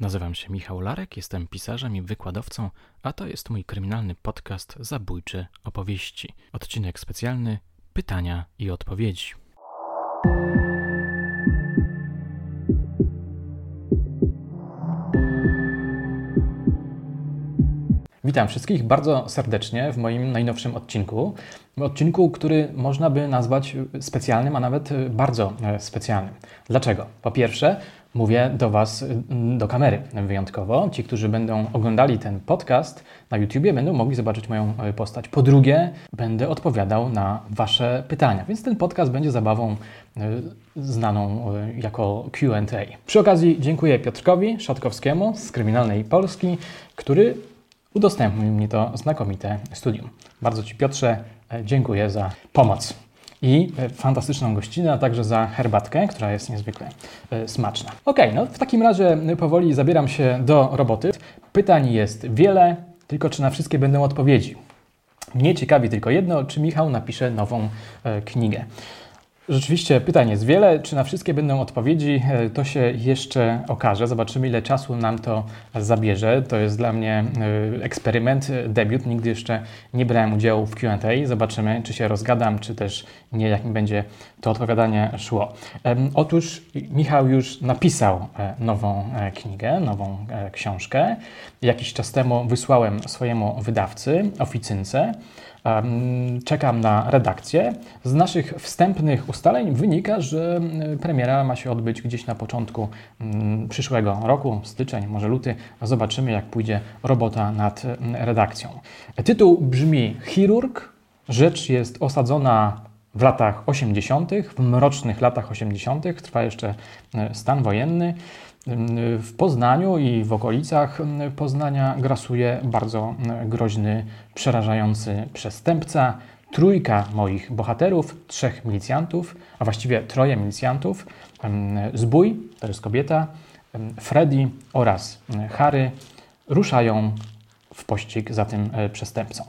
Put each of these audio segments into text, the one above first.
Nazywam się Michał Larek, jestem pisarzem i wykładowcą, a to jest mój kryminalny podcast Zabójcze opowieści. Odcinek specjalny Pytania i odpowiedzi. Witam wszystkich bardzo serdecznie w moim najnowszym odcinku. Odcinku, który można by nazwać specjalnym, a nawet bardzo e, specjalnym. Dlaczego? Po pierwsze, mówię do Was, do kamery wyjątkowo. Ci, którzy będą oglądali ten podcast na YouTubie, będą mogli zobaczyć moją e, postać. Po drugie, będę odpowiadał na Wasze pytania, więc ten podcast będzie zabawą e, znaną jako QA. Przy okazji dziękuję Piotrkowi Szatkowskiemu z Kryminalnej Polski, który udostępnił mi to znakomite studium. Bardzo Ci, Piotrze, e, dziękuję za pomoc i e, fantastyczną gościnę, a także za herbatkę, która jest niezwykle e, smaczna. Ok, no w takim razie powoli zabieram się do roboty. Pytań jest wiele, tylko czy na wszystkie będą odpowiedzi. Mnie ciekawi tylko jedno, czy Michał napisze nową knigę. Rzeczywiście pytań jest wiele. Czy na wszystkie będą odpowiedzi, e, to się jeszcze okaże. Zobaczymy, ile czasu nam to zabierze. To jest dla mnie e, eksperyment, debiut. Nigdy jeszcze nie brałem udziału w QA. Zobaczymy, czy się rozgadam, czy też nie, jak mi będzie to odpowiadanie szło. Otóż Michał już napisał e, nową knigę, nową książkę. Jakiś czas temu wysłałem swojemu wydawcy, oficynce. Czekam na redakcję. Z naszych wstępnych ustaleń wynika, że premiera ma się odbyć gdzieś na początku przyszłego roku, styczeń, może luty. Zobaczymy, jak pójdzie robota nad redakcją. Tytuł brzmi Chirurg. Rzecz jest osadzona w latach 80., w mrocznych latach 80., trwa jeszcze stan wojenny. W Poznaniu i w okolicach Poznania grasuje bardzo groźny, przerażający przestępca. Trójka moich bohaterów, trzech milicjantów, a właściwie troje milicjantów, zbój, to jest kobieta, Freddy oraz Harry ruszają w pościg za tym e, przestępcą.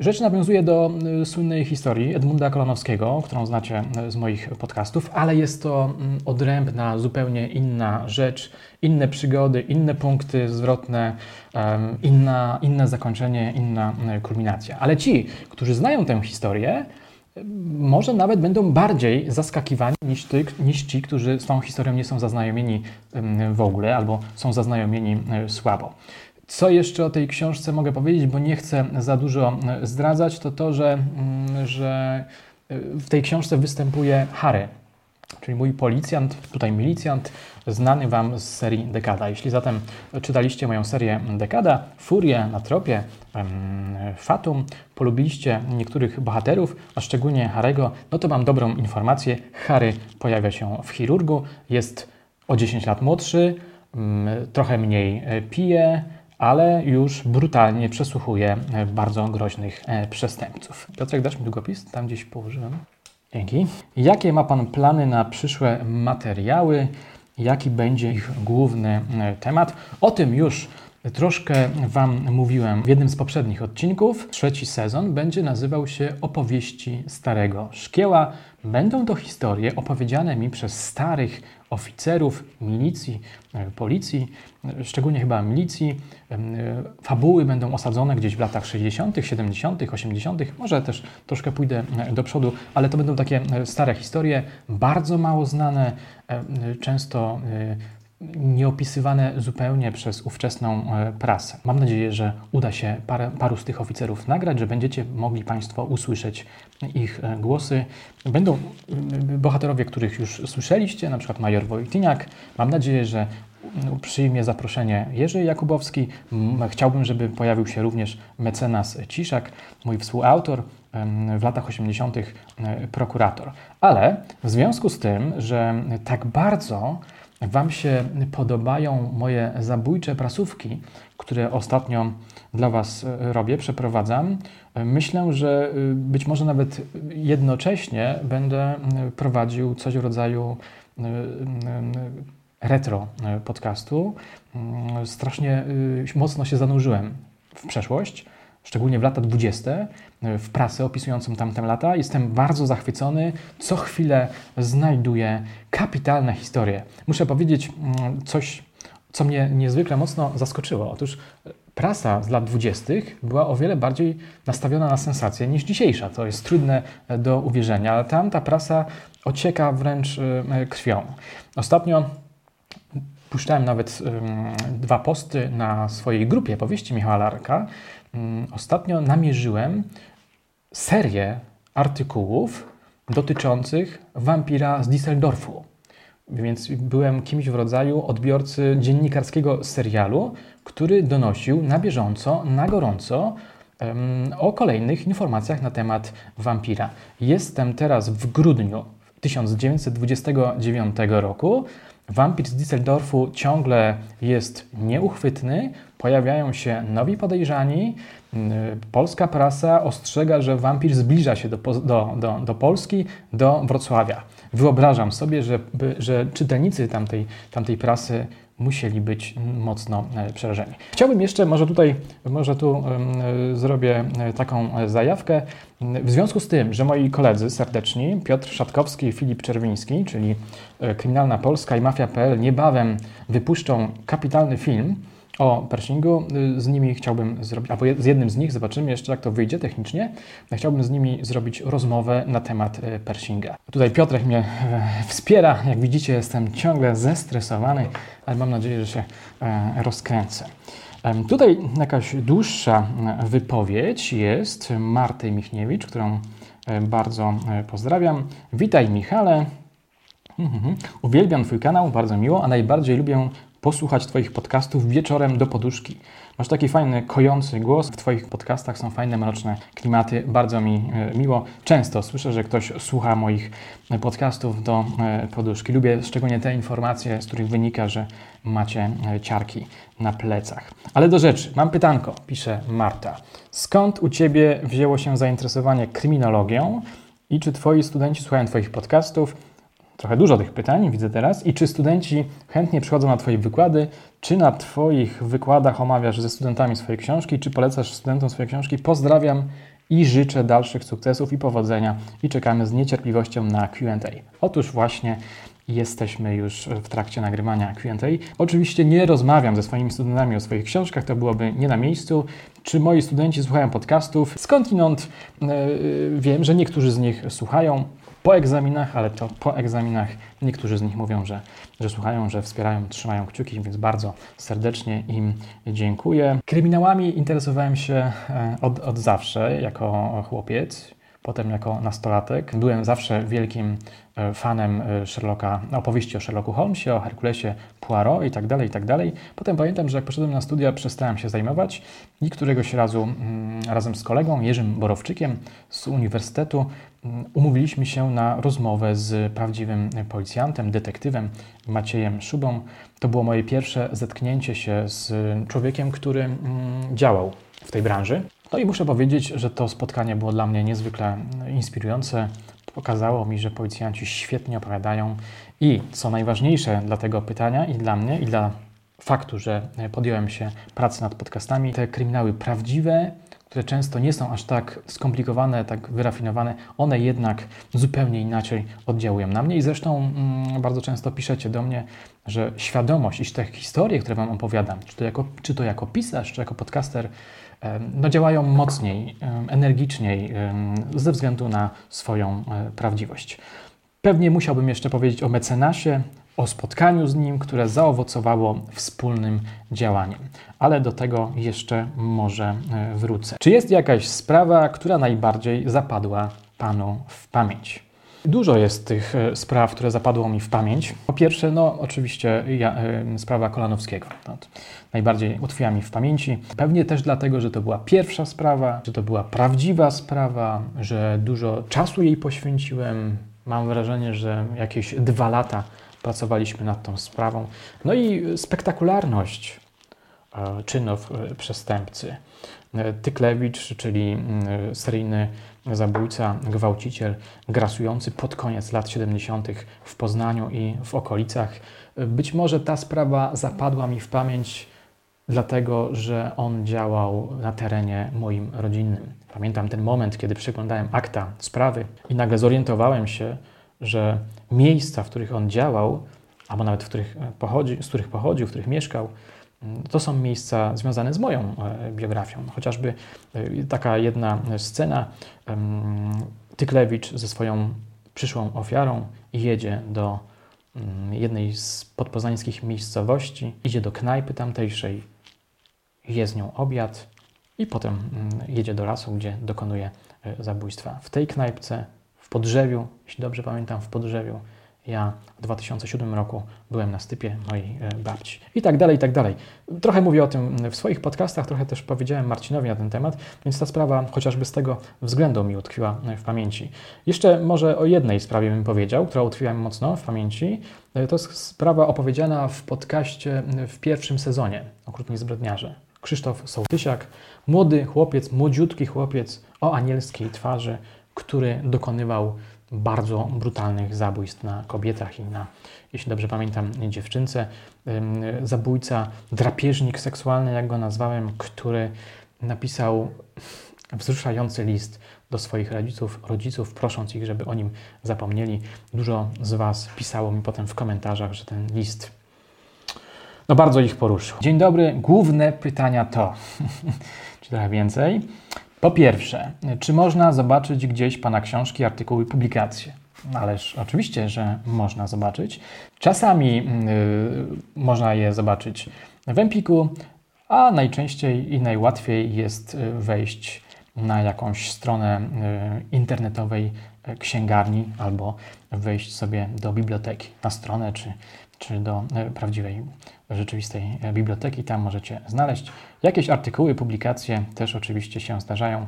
Rzecz nawiązuje do y, słynnej historii Edmunda Kolonowskiego, którą znacie y, z moich podcastów, ale jest to mm, odrębna, zupełnie inna rzecz, inne przygody, inne punkty zwrotne, inna, inne zakończenie, inna kulminacja. Ale ci, którzy znają tę historię, może nawet będą bardziej zaskakiwani niż, ty, niż ci, którzy z tą historią nie są zaznajomieni w ogóle albo są zaznajomieni słabo. Co jeszcze o tej książce mogę powiedzieć, bo nie chcę za dużo e, zdradzać, to to, że, mm, że e, w tej książce występuje Harry, czyli mój policjant, tutaj milicjant, znany Wam z serii Dekada. Jeśli zatem czytaliście moją serię Dekada, Furię na tropie, Fatum, polubiliście niektórych bohaterów, a szczególnie Harego, no to mam dobrą informację. Harry pojawia się w chirurgu, jest o 10 lat młodszy, mm, trochę mniej e, pije, ale już brutalnie przesłuchuje e, bardzo groźnych e, przestępców. Piotrek, dasz mi długopis? Tam gdzieś położyłem. Dzięki. Jakie ma Pan plany na przyszłe materiały? Jaki będzie ich główny e, temat? O tym już Troszkę Wam mówiłem w jednym z poprzednich odcinków. Trzeci sezon będzie nazywał się Opowieści Starego Szkieła. Będą to historie opowiedziane mi przez starych oficerów milicji, e, policji, e, szczególnie chyba milicji. E, fabuły będą osadzone gdzieś w latach 60., 70., 80., może też troszkę pójdę do przodu, ale to będą takie stare historie, bardzo mało znane, często nieopisywane zupełnie przez ówczesną e, prasę. Mam nadzieję, że uda się parę, paru z tych oficerów nagrać, że będziecie mogli Państwo usłyszeć ich e, głosy. Będą bohaterowie, których już słyszeliście, na przykład major Wojtyniak. Mam nadzieję, że przyjmie zaproszenie Jerzy Jakubowski. Chciałbym, żeby pojawił się również mecenas Ciszak, mój współautor, w latach 80. E, prokurator. Ale w związku z tym, że tak bardzo Wam się podobają moje zabójcze prasówki, które ostatnio dla Was e, robię, przeprowadzam, myślę, że e, być może nawet jednocześnie będę e, prowadził coś w rodzaju retro podcastu. Mm, strasznie mocno się zanurzyłem w przeszłość szczególnie w lata 20., w prasę opisującą tamte lata. Jestem bardzo zachwycony. Co chwilę znajduję kapitalne historie. Muszę powiedzieć mm, coś co mnie niezwykle mocno zaskoczyło. Otóż prasa z lat 20. była o wiele bardziej nastawiona na sensację niż dzisiejsza. To jest trudne do uwierzenia, ale tam ta prasa ocieka wręcz krwią. Ostatnio puszczałem nawet dwa posty na swojej grupie powieści Michała Larka. Ostatnio namierzyłem serię artykułów dotyczących wampira z Düsseldorfu. Więc byłem kimś w rodzaju odbiorcy dziennikarskiego serialu, który donosił na bieżąco, na gorąco o kolejnych informacjach na temat wampira. Jestem teraz w grudniu 1929 roku. Wampir z Düsseldorfu ciągle jest nieuchwytny, pojawiają się nowi podejrzani. Polska prasa ostrzega, że wampir zbliża się do, do, do, do Polski, do Wrocławia. Wyobrażam sobie, że, że czytelnicy tamtej, tamtej prasy musieli być mocno e, przerażeni. Chciałbym jeszcze, może tutaj, może tu y, zrobię e, taką zajawkę. W związku z tym, że moi koledzy serdeczni, Piotr Szatkowski i Filip Czerwiński, czyli Kryminalna Polska i Mafia.pl, niebawem wypuszczą kapitalny film o Pershingu. Z nimi chciałbym zrobić, albo z jednym z nich, zobaczymy jeszcze jak to wyjdzie technicznie. Chciałbym z nimi zrobić rozmowę na temat Pershinga. Tutaj Piotrek mnie wspiera. Jak widzicie, jestem ciągle zestresowany ale mam nadzieję, że się e, rozkręcę. Tutaj jakaś dłuższa e, wypowiedź jest Marty Michniewicz, którą e, bardzo pozdrawiam. Witaj Michale. Mhm. Uwielbiam Twój kanał, bardzo miło, a najbardziej lubię posłuchać Twoich podcastów wieczorem do poduszki. Masz taki fajny, kojący głos. W Twoich podcastach są fajne, mroczne klimaty. Bardzo mi e, miło. Często słyszę, że ktoś słucha moich podcastów do e, poduszki. Lubię szczególnie te informacje, z których wynika, że macie e, ciarki na plecach. Ale do rzeczy. Mam pytanko, pisze Marta. Skąd u Ciebie wzięło się zainteresowanie kryminologią i czy Twoi studenci słuchają Twoich podcastów? Trochę dużo tych pytań widzę teraz. I czy studenci chętnie przychodzą na Twoje wykłady? Czy na Twoich wykładach omawiasz ze studentami swoje książki? Czy polecasz studentom swoje książki? Pozdrawiam i życzę dalszych sukcesów i powodzenia i czekamy z niecierpliwością na QA. Otóż właśnie jesteśmy już w trakcie nagrywania QA. Oczywiście nie rozmawiam ze swoimi studentami o swoich książkach, to byłoby nie na miejscu. Czy moi studenci słuchają podcastów? Skądinąd yy, wiem, że niektórzy z nich słuchają po egzaminach, ale to po egzaminach niektórzy z nich mówią, że, że słuchają, że wspierają, trzymają kciuki, więc bardzo serdecznie im dziękuję. Kryminałami interesowałem się e, od, od zawsze jako chłopiec. Potem jako nastolatek byłem zawsze wielkim e, fanem e, Sherlocka, opowieści o Sherlocku Holmesie, o Herkulesie Poirot i tak dalej, i tak dalej. Potem pamiętam, że jak poszedłem na studia, przestałem się zajmować i któregoś razu mm, razem z kolegą Jerzym Borowczykiem z uniwersytetu mm, umówiliśmy się na rozmowę z prawdziwym policjantem, detektywem Maciejem Szubą. To było moje pierwsze zetknięcie się z człowiekiem, który mm, działał w tej branży. No i muszę powiedzieć, że to spotkanie było dla mnie niezwykle inspirujące. Pokazało mi, że policjanci świetnie opowiadają i co najważniejsze dla tego pytania i dla mnie, i dla faktu, że podjąłem się pracy nad podcastami, te kryminały prawdziwe, które często nie są aż tak skomplikowane, tak wyrafinowane, one jednak zupełnie inaczej oddziałują na mnie. I zresztą mm, bardzo często piszecie do mnie, że świadomość, iż te historie, które Wam opowiadam, czy to jako, czy to jako pisarz, czy jako podcaster, no, działają mocniej, energiczniej ze względu na swoją e, prawdziwość. Pewnie musiałbym jeszcze powiedzieć o mecenasie, o spotkaniu z nim, które zaowocowało wspólnym działaniem, ale do tego jeszcze może e, wrócę. Czy jest jakaś sprawa, która najbardziej zapadła Panu w pamięć? Dużo jest tych e, spraw, które zapadło mi w pamięć. Po pierwsze, no oczywiście ja, y, sprawa Kolanowskiego. No, najbardziej utkwiła mi w pamięci. Pewnie też dlatego, że to była pierwsza sprawa, że to była prawdziwa sprawa, że dużo czasu jej poświęciłem. Mam wrażenie, że jakieś dwa lata pracowaliśmy nad tą sprawą. No i spektakularność e, czynów przestępcy. Tyklewicz, czyli mm, seryjny zabójca, gwałciciel, grasujący pod koniec lat 70. w Poznaniu i w okolicach. Być może ta sprawa zapadła mi w pamięć dlatego, że on działał na terenie moim rodzinnym. Pamiętam ten moment, kiedy przeglądałem akta sprawy i nagle zorientowałem się, że miejsca, w których on działał, albo nawet w których pochodzi, z których pochodził, w których mieszkał, to są miejsca związane z moją biografią. Chociażby taka jedna scena, Tyklewicz ze swoją przyszłą ofiarą jedzie do mm, jednej z podpoznańskich miejscowości, idzie do knajpy tamtejszej, je z nią obiad i potem mm, jedzie do lasu, gdzie dokonuje e, zabójstwa. W tej knajpce, w Podrzewiu, jeśli dobrze pamiętam, w Podrzewiu ja w 2007 roku byłem na stypie mojej e, babci. I tak dalej, i tak dalej. Trochę mówię o tym w swoich podcastach, trochę też powiedziałem Marcinowi na ten temat, więc ta sprawa chociażby z tego względu mi utkwiła e, w pamięci. Jeszcze może o jednej sprawie bym powiedział, która utkwiła mi mocno w pamięci. E, to jest sprawa opowiedziana w podcaście w pierwszym sezonie Okrutni Zbrodniarze. Krzysztof Sołtysiak, młody chłopiec, młodziutki chłopiec o anielskiej twarzy, który dokonywał bardzo brutalnych zabójstw na kobietach i na, jeśli dobrze pamiętam, dziewczynce. Zabójca, drapieżnik seksualny, jak go nazwałem, który napisał wzruszający list do swoich rodziców, rodziców, prosząc ich, żeby o nim zapomnieli. Dużo z Was pisało mi potem w komentarzach, że ten list no bardzo ich poruszył. Dzień dobry. Główne pytania to, czy trochę więcej. Po pierwsze, czy można zobaczyć gdzieś Pana książki, artykuły, publikacje? Ależ oczywiście, że można zobaczyć. Czasami yy, można je zobaczyć w Empiku, a najczęściej i najłatwiej jest y, wejść na jakąś stronę y, internetowej y, księgarni albo wejść sobie do biblioteki, na stronę czy, czy do prawdziwej rzeczywistej e, biblioteki. Tam możecie znaleźć jakieś artykuły, publikacje, też oczywiście się zdarzają.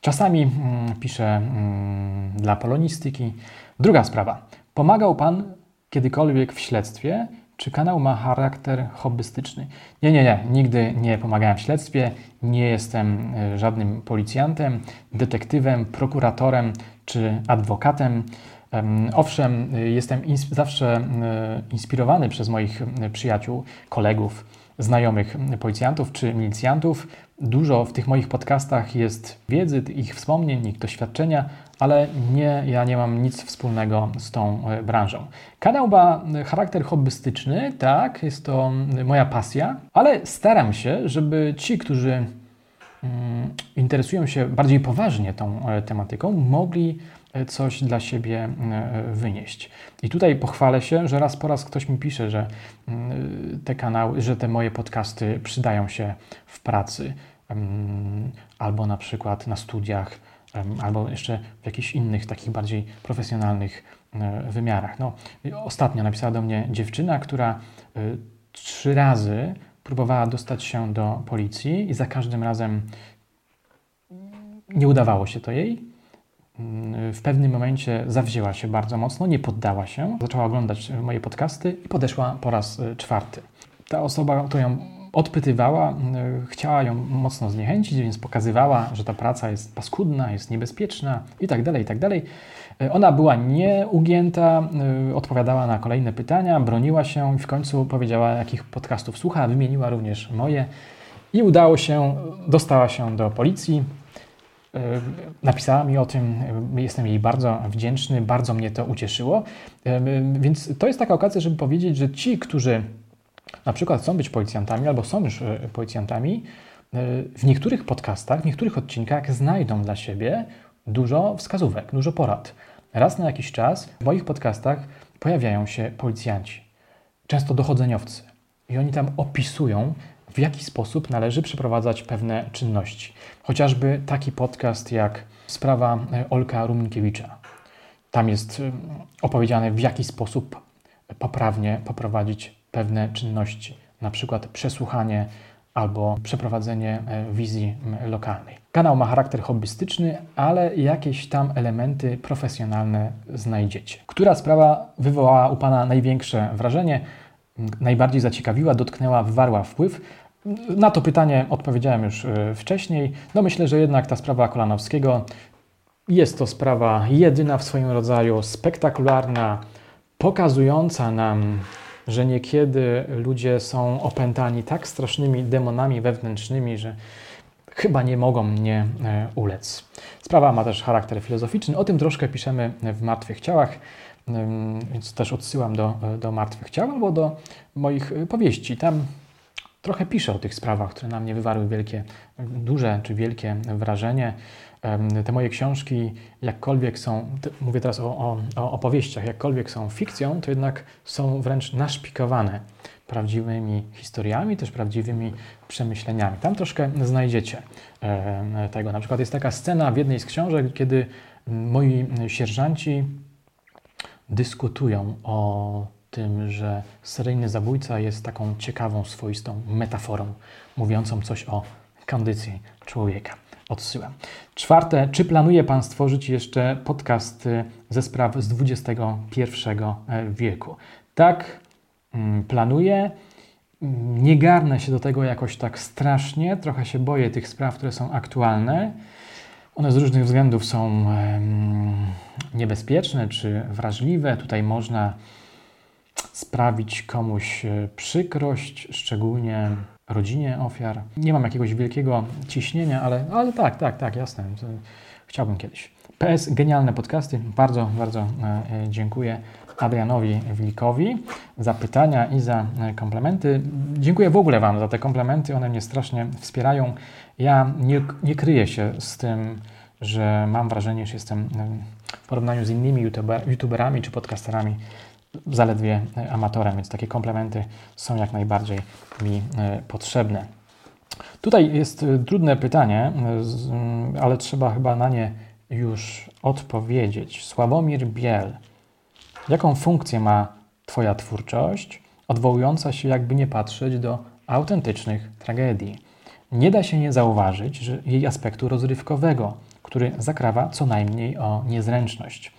Czasami mm, piszę mm, dla polonistyki. Druga sprawa. Pomagał Pan kiedykolwiek w śledztwie? Czy kanał ma charakter hobbystyczny? Nie, nie, nie. Nigdy nie pomagałem w śledztwie. Nie jestem e, żadnym policjantem, detektywem, prokuratorem czy adwokatem. Owszem, jestem zawsze inspirowany przez moich przyjaciół, kolegów, znajomych policjantów czy milicjantów. Dużo w tych moich podcastach jest wiedzy, ich wspomnień, ich doświadczenia, ale nie, ja nie mam nic wspólnego z tą e, branżą. Kanał ma charakter hobbystyczny, tak, jest to moja pasja, ale staram się, żeby ci, którzy mm, interesują się bardziej poważnie tą e, tematyką, mogli coś dla siebie e, wynieść. I tutaj pochwalę się, że raz po raz ktoś mi pisze, że mm, te kanały, że te moje podcasty przydają się w pracy albo na przykład na studiach, albo jeszcze w jakichś innych takich bardziej profesjonalnych e, wymiarach. No, ostatnio napisała do mnie dziewczyna, która e, trzy razy próbowała dostać się do policji i za każdym razem nie udawało się to jej w pewnym momencie zawzięła się bardzo mocno, nie poddała się, zaczęła oglądać moje podcasty i podeszła po raz e, czwarty. Ta osoba, która ją odpytywała, e, chciała ją mocno zniechęcić, więc pokazywała, że ta praca jest paskudna, jest niebezpieczna itd., tak itd. Tak e, ona była nieugięta, odpowiadała na kolejne pytania, broniła się i w końcu powiedziała, jakich podcastów słucha, wymieniła również moje i udało się, dostała się do policji, E, napisała mi o tym, e, jestem jej bardzo wdzięczny, bardzo mnie to ucieszyło. E, więc to jest taka okazja, żeby powiedzieć, że ci, którzy na przykład chcą być policjantami albo są już policjantami, w niektórych podcastach, w niektórych odcinkach znajdą dla siebie dużo wskazówek, dużo porad. Raz na jakiś czas w moich podcastach pojawiają się policjanci, często dochodzeniowcy, i oni tam opisują, w jaki sposób należy przeprowadzać pewne czynności. Chociażby taki podcast jak sprawa e, Olka Ruminkiewicza. Tam jest e, opowiedziane, w jaki sposób poprawnie poprowadzić pewne czynności, na przykład przesłuchanie albo przeprowadzenie e, wizji lokalnej. Kanał ma charakter hobbystyczny, ale jakieś tam elementy profesjonalne znajdziecie. Która sprawa wywołała u Pana największe wrażenie, najbardziej zaciekawiła, dotknęła, wywarła wpływ? Na to pytanie odpowiedziałem już e, wcześniej. No myślę, że jednak ta sprawa Kolanowskiego jest to sprawa jedyna w swoim rodzaju, spektakularna, pokazująca nam, że niekiedy ludzie są opętani tak strasznymi demonami wewnętrznymi, że chyba nie mogą mnie e, ulec. Sprawa ma też charakter filozoficzny, o tym troszkę piszemy w Martwych Ciałach. więc też odsyłam do, do Martwych Ciał albo do moich powieści. Tam trochę piszę o tych sprawach, które na mnie wywarły wielkie, duże czy wielkie wrażenie. Te moje książki, jakkolwiek są, mówię teraz o, o, o opowieściach, jakkolwiek są fikcją, to jednak są wręcz naszpikowane prawdziwymi historiami, też prawdziwymi przemyśleniami. Tam troszkę znajdziecie tego. Na przykład jest taka scena w jednej z książek, kiedy moi sierżanci dyskutują o tym, że seryjny zabójca jest taką ciekawą, swoistą metaforą, mówiącą coś o kondycji człowieka. Odsyłam. Czwarte, czy planuje Pan stworzyć jeszcze podcast ze spraw z XXI wieku? Tak, mm, planuję. Nie garnę się do tego jakoś tak strasznie, trochę się boję tych spraw, które są aktualne. One z różnych względów są niebezpieczne czy wrażliwe. Tutaj można sprawić komuś e, przykrość, szczególnie rodzinie ofiar. Nie mam jakiegoś wielkiego ciśnienia, ale, ale tak, tak, tak, jasne. Chciałbym kiedyś. PS, genialne podcasty. Bardzo, bardzo e, e, dziękuję Adrianowi Wilkowi za pytania i za komplementy. Dziękuję w ogóle Wam za te komplementy, one mnie strasznie wspierają. Ja nie, nie kryję się z tym, że mam wrażenie, że jestem w porównaniu z innymi youtuber, youtuberami czy podcasterami zaledwie amatorem, więc takie komplementy są jak najbardziej mi e, potrzebne. Tutaj jest e, trudne pytanie, e, ale trzeba chyba na nie już odpowiedzieć. Sławomir Biel. Jaką funkcję ma Twoja twórczość, odwołująca się, jakby nie patrzeć, do autentycznych tragedii? Nie da się nie zauważyć jej aspektu rozrywkowego, który zakrawa co najmniej o niezręczność.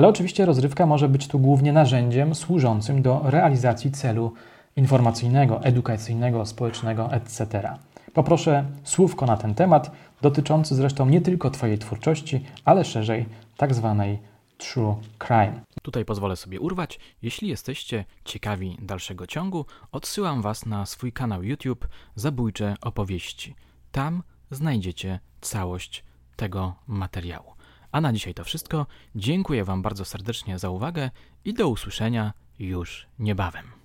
Ale oczywiście rozrywka może być tu głównie narzędziem służącym do realizacji celu informacyjnego, edukacyjnego, społecznego, etc. Poproszę słówko na ten temat, dotyczący zresztą nie tylko Twojej twórczości, ale szerzej tak zwanej true crime. Tutaj pozwolę sobie urwać. Jeśli jesteście ciekawi dalszego ciągu, odsyłam Was na swój kanał YouTube Zabójcze Opowieści. Tam znajdziecie całość tego materiału. A na dzisiaj to wszystko. Dziękuję Wam bardzo serdecznie za uwagę i do usłyszenia już niebawem.